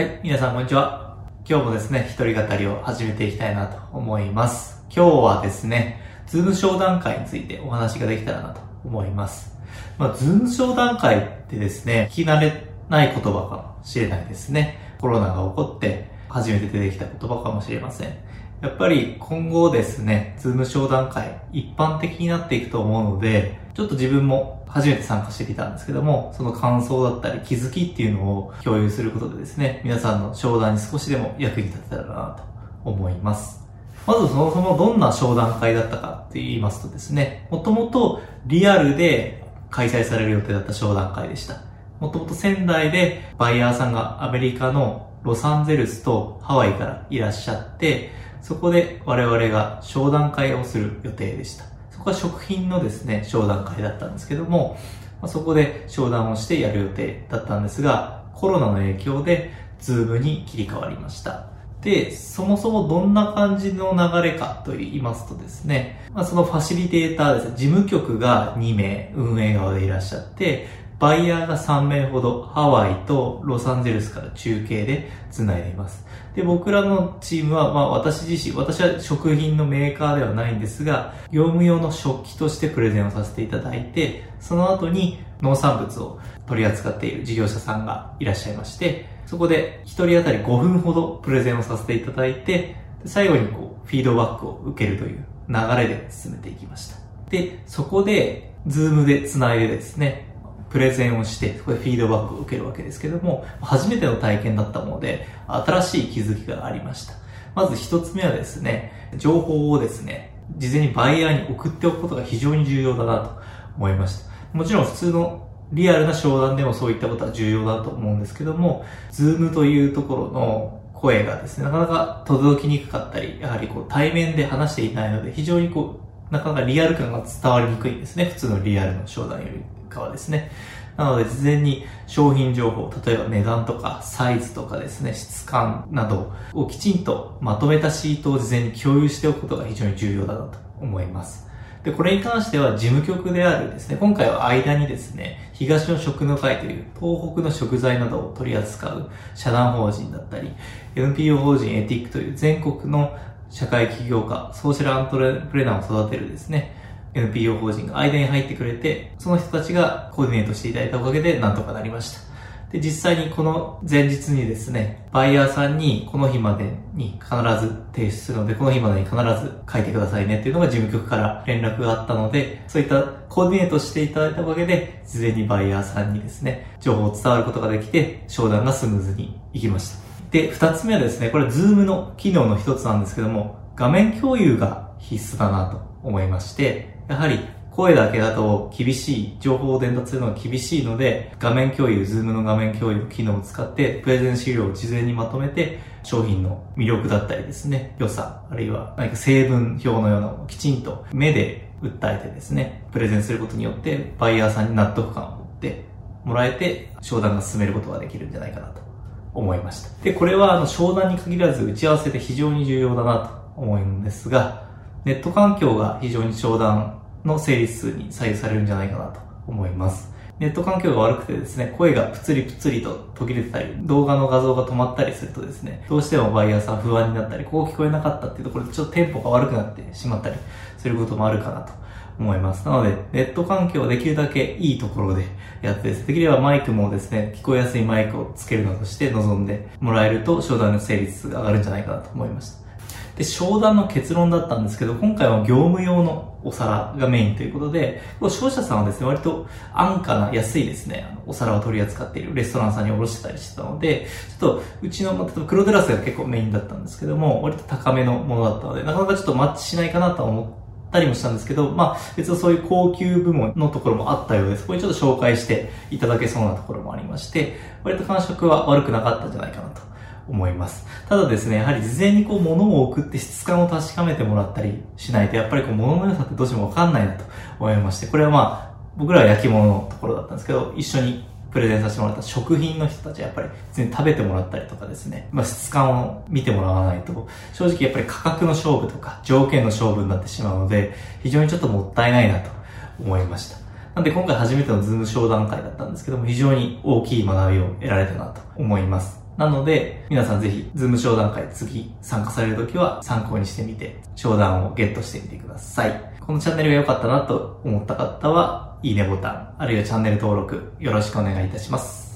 はい、皆さんこんにちは。今日もですね、一人語りを始めていきたいなと思います。今日はですね、 Zoom商談会についてお話ができたらなと思います。まあ、 Zoom商談会ってですね、聞き慣れない言葉かもしれないですね。コロナが起こって初めて出てきた言葉かもしれません。やっぱり今後ですね、 Zoom商談会一般的になっていくと思うので、ちょっと自分も初めて参加してきたんですけども、その感想だったり気づきっていうのを共有することでですね、皆さんの商談に少しでも役に立てたらなと思います。まずそもそもどんな商談会だったかって言いますとですね、もともとリアルで開催される予定だった商談会でした。もともと仙台でバイヤーさんがアメリカのロサンゼルスとハワイからいらっしゃって、そこで我々が商談会をする予定でした。そこは食品のですね、商談会だったんですけども、まそこで商談をしてやる予定だったんですが、コロナの影響でZoomに切り替わりました。で、そもそもどんな感じの流れかと言いますとですね、まあ、そのファシリテーターですね、事務局が2名運営側でいらっしゃって、バイヤーが3名ほどハワイとロサンゼルスから中継で繋いでいます。で、僕らのチームは、まあ私自身、私は食品のメーカーではないんですが、業務用の食器としてプレゼンをさせていただいて、その後に農産物を取り扱っている事業者さんがいらっしゃいまして、そこで1人当たり5分ほどプレゼンをさせていただいて、最後にこう、フィードバックを受けるという流れで進めていきました。で、そこで、 Zoomで繋いでですね、プレゼンをして、そこでフィードバックを受けるわけですけども、初めての体験だったもので、新しい気づきがありました。まず一つ目はですね、情報をですね、事前にバイヤーに送っておくことが非常に重要だなと思いました。もちろん普通のリアルな商談でもそういったことは重要だと思うんですけども、 Zoomというところの声がですね、なかなか届きにくかったり、やはりこう対面で話していないので、非常にこう、なかなかリアル感が伝わりにくいんですね。普通のリアルの商談よりかはですね。なので、事前に商品情報、例えば値段とかサイズとかですね、質感などをきちんとまとめたシートを事前に共有しておくことが非常に重要だなと思います。で、これに関しては事務局であるですね、今回は間にですね、東の食の会という東北の食材などを取り扱う社団法人だったり、NPO 法人エティックという全国の社会起業家、ソーシャルアントレプレナーを育てるですね、NPO 法人が間に入ってくれて、その人たちがコーディネートしていただいたおかげでなんとかなりました。で、実際にこの前日にですね、バイヤーさんにこの日までに必ず提出するので、この日までに必ず書いてくださいねっていうのが事務局から連絡があったので、そういったコーディネートしていただいたおかげで、事前にバイヤーさんにですね、情報を伝わることができて、商談がスムーズにいきました。で、二つ目はですね、これズームの機能の一つなんですけども、画面共有が必須だなと思いまして、やはり声だけだと厳しい、情報を伝達するのが厳しいので、画面共有、ズームの画面共有の機能を使って、プレゼン資料を事前にまとめて、商品の魅力だったりですね、良さ、あるいは何か成分表のようなものをきちんと目で訴えてですね、プレゼンすることによって、バイヤーさんに納得感を持ってもらえて、商談が進めることができるんじゃないかなと思いました。で、これはあの商談に限らず打ち合わせで非常に重要だなと思うんですが、ネット環境が非常に商談の成立数に左右されるんじゃないかなと思います。ネット環境が悪くてですね、声がプツリプツリと途切れてたり、動画の画像が止まったりするとですね、どうしてもバイヤーさん不安になったり、ここ聞こえなかったっていうところでちょっとテンポが悪くなってしまったりすることもあるかなと思います。なので、ネット環境をできるだけいいところでやってですね、できればマイクもですね、聞こえやすいマイクをつけるなどして臨んでもらえると、商談の成立が上がるんじゃないかなと思いました。で、商談の結論だったんですけど、今回は業務用のお皿がメインということで、商社さんはですね、割と安価な安いですね、あのお皿を取り扱っているレストランさんにおろしてたりしてたので、ちょっとうちの、例えば黒テラスが結構メインだったんですけども、割と高めのものだったので、なかなかちょっとマッチしないかなとは思ったりもしたんですけど、まあ別にそういう高級部門のところもあったようです。ここにちょっと紹介していただけそうなところもありまして、割と感触は悪くなかったんじゃないかなと思います。ただですね、やはり事前にこう物を送って質感を確かめてもらったりしないと、やっぱりこう物の良さってどうしてもわかんないなと思いまして、これはまあ、僕らは焼き物のところだったんですけど、一緒にプレゼンさせてもらった食品の人たちはやっぱり全然食べてもらったりとかですね、まあ質感を見てもらわないと、正直やっぱり価格の勝負とか条件の勝負になってしまうので、非常にちょっともったいないなと思いました。なんで今回初めてのズーム商談会だったんですけども、非常に大きい学びを得られたなと思います。なので、皆さんぜひ、ズーム商談会次参加されるときは参考にしてみて、商談をゲットしてみてください。このチャンネルが良かったなと思った方は、いいねボタン、あるいはチャンネル登録よろしくお願いいたします。